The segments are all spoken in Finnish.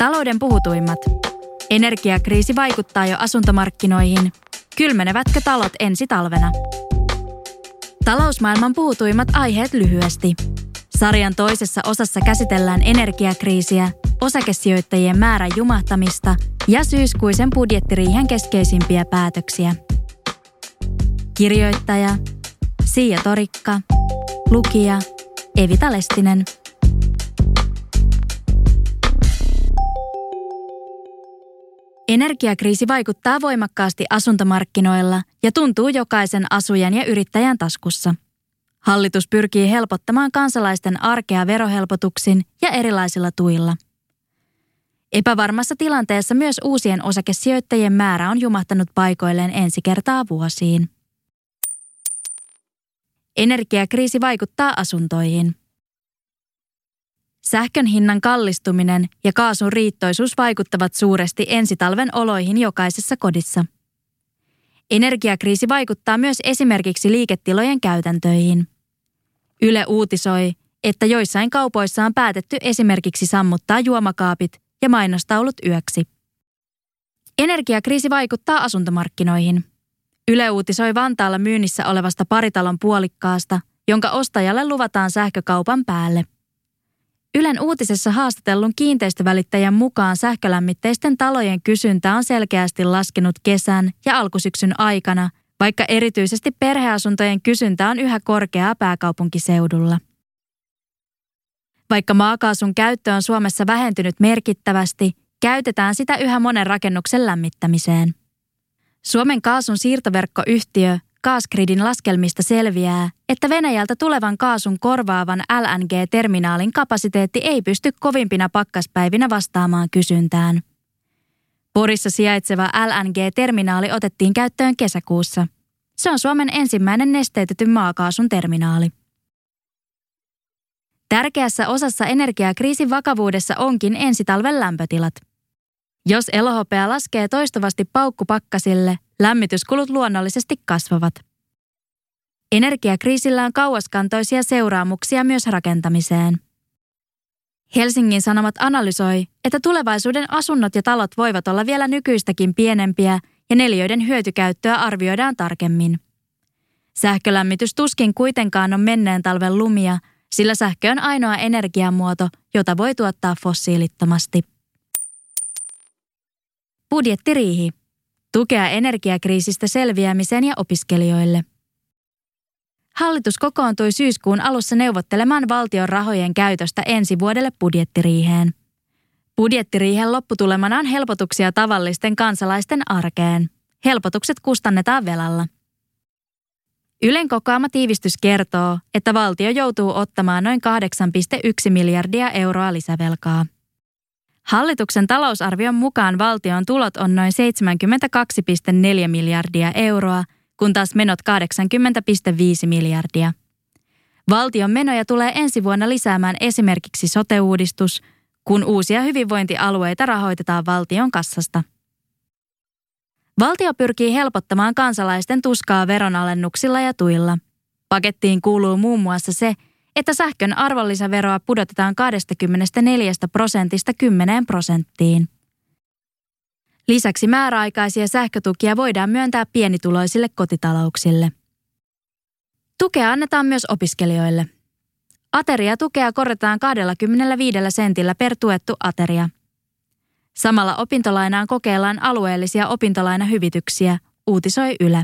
Talouden puhutuimmat. Energiakriisi vaikuttaa jo asuntomarkkinoihin. Kylmenevätkö talot ensi talvena? Talousmaailman puhutuimmat aiheet lyhyesti. Sarjan toisessa osassa käsitellään energiakriisiä, osakesijoittajien määrän jumahtamista ja syyskuisen budjettiriihen keskeisimpiä päätöksiä. Kirjoittaja Siia Torikka, lukija Evita Lestinen – Energiakriisi vaikuttaa voimakkaasti asuntomarkkinoilla ja tuntuu jokaisen asujan ja yrittäjän taskussa. Hallitus pyrkii helpottamaan kansalaisten arkea verohelpotuksin ja erilaisilla tuilla. Epävarmassa tilanteessa myös uusien osakesijoittajien määrä on jumahtanut paikoilleen ensi kertaa vuosiin. Energiakriisi vaikuttaa asuntoihin. Sähkön hinnan kallistuminen ja kaasun riittoisuus vaikuttavat suuresti ensitalven oloihin jokaisessa kodissa. Energiakriisi vaikuttaa myös esimerkiksi liiketilojen käytäntöihin. Yle uutisoi, että joissain kaupoissa on päätetty esimerkiksi sammuttaa juomakaapit ja mainostaulut yöksi. Energiakriisi vaikuttaa asuntomarkkinoihin. Yle uutisoi Vantaalla myynnissä olevasta paritalon puolikkaasta, jonka ostajalle luvataan sähkökaupan päälle – Ylen uutisessa haastatellun kiinteistövälittäjän mukaan sähkölämmitteisten talojen kysyntä on selkeästi laskenut kesän ja alkusyksyn aikana, vaikka erityisesti perheasuntojen kysyntä on yhä korkeaa pääkaupunkiseudulla. Vaikka maakaasun käyttö on Suomessa vähentynyt merkittävästi, käytetään sitä yhä monen rakennuksen lämmittämiseen. Suomen kaasun siirtoverkkoyhtiö Gasgridin laskelmista selviää, että Venäjältä tulevan kaasun korvaavan LNG-terminaalin kapasiteetti ei pysty kovimpina pakkaspäivinä vastaamaan kysyntään. Porissa sijaitseva LNG-terminaali otettiin käyttöön kesäkuussa. Se on Suomen ensimmäinen nesteytetyn maakaasun terminaali. Tärkeässä osassa energiakriisin vakavuudessa onkin ensitalven lämpötilat – jos elohopea laskee toistuvasti paukkupakkasille, lämmityskulut luonnollisesti kasvavat. Energiakriisillä on kauaskantoisia seuraamuksia myös rakentamiseen. Helsingin Sanomat analysoi, että tulevaisuuden asunnot ja talot voivat olla vielä nykyistäkin pienempiä ja neljöiden hyötykäyttöä arvioidaan tarkemmin. Sähkölämmitys tuskin kuitenkaan on menneen talven lumia, sillä sähkö on ainoa energiamuoto, jota voi tuottaa fossiilittomasti. Budjettiriihi. Tukea energiakriisistä selviämiseen ja opiskelijoille. Hallitus kokoontui syyskuun alussa neuvottelemaan valtion rahojen käytöstä ensi vuodelle budjettiriiheen. Budjettiriihen lopputulemana on helpotuksia tavallisten kansalaisten arkeen. Helpotukset kustannetaan velalla. Ylen kokoama tiivistys kertoo, että valtio joutuu ottamaan noin 8,1 miljardia euroa lisävelkaa. Hallituksen talousarvion mukaan valtion tulot on noin 72,4 miljardia euroa, kun taas menot 80,5 miljardia. Valtion menoja tulee ensi vuonna lisäämään esimerkiksi sote-uudistus, kun uusia hyvinvointialueita rahoitetaan valtion kassasta. Valtio pyrkii helpottamaan kansalaisten tuskaa veronalennuksilla ja tuilla. Pakettiin kuuluu muun muassa se, että sähkön arvonlisäveroa pudotetaan 24 prosentista 10 prosenttiin. Lisäksi määräaikaisia sähkötukia voidaan myöntää pienituloisille kotitalouksille. Tukea annetaan myös opiskelijoille. Ateriatukea korotetaan 25 sentillä per tuettu ateria. Samalla opintolainaan kokeillaan alueellisia opintolainahyvityksiä, uutisoi Yle.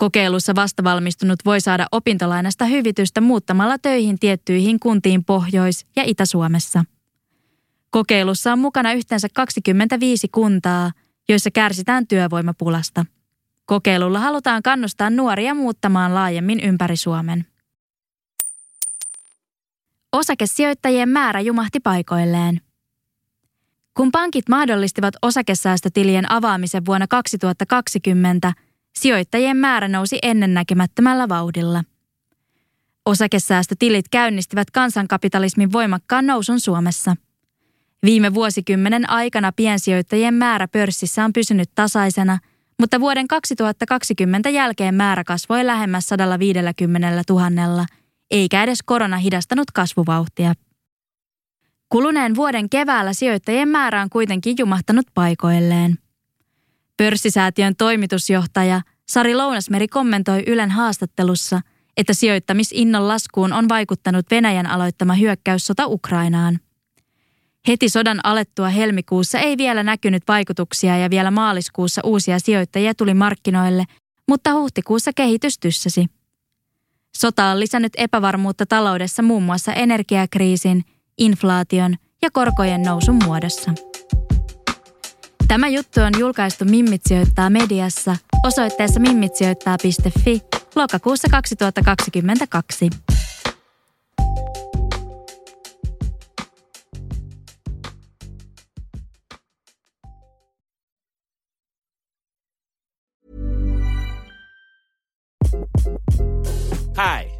Kokeilussa vastavalmistunut voi saada opintolainasta hyvitystä muuttamalla töihin tiettyihin kuntiin Pohjois- ja Itä-Suomessa. Kokeilussa on mukana yhteensä 25 kuntaa, joissa kärsitään työvoimapulasta. Kokeilulla halutaan kannustaa nuoria muuttamaan laajemmin ympäri Suomen. Osakesijoittajien määrä jumahti paikoilleen. Kun pankit mahdollistivat osakesäästötilien avaamisen vuonna 2020, sijoittajien määrä nousi ennennäkemättömällä vauhdilla. Osakesäästötilit käynnistivät kansankapitalismin voimakkaan nousun Suomessa. Viime vuosikymmenen aikana piensijoittajien määrä pörssissä on pysynyt tasaisena, mutta vuoden 2020 jälkeen määrä kasvoi lähemmäs 150 000, eikä edes korona hidastanut kasvuvauhtia. Kuluneen vuoden keväällä sijoittajien määrä on kuitenkin jumahtanut paikoilleen. Pörssisäätiön toimitusjohtaja Sari Lounasmeri kommentoi Ylen haastattelussa, että sijoittamisinnon laskuun on vaikuttanut Venäjän aloittama hyökkäyssota Ukrainaan. Heti sodan alettua helmikuussa ei vielä näkynyt vaikutuksia ja vielä maaliskuussa uusia sijoittajia tuli markkinoille, mutta huhtikuussa kehitys tyssäsi. Sota on lisännyt epävarmuutta taloudessa muun muassa energiakriisin, inflaation ja korkojen nousun muodossa. Tämä juttu on julkaistu Mimmit sijoittaa mediassa osoitteessa mimmitsijoittaa.fi lokakuussa 2022. Hi,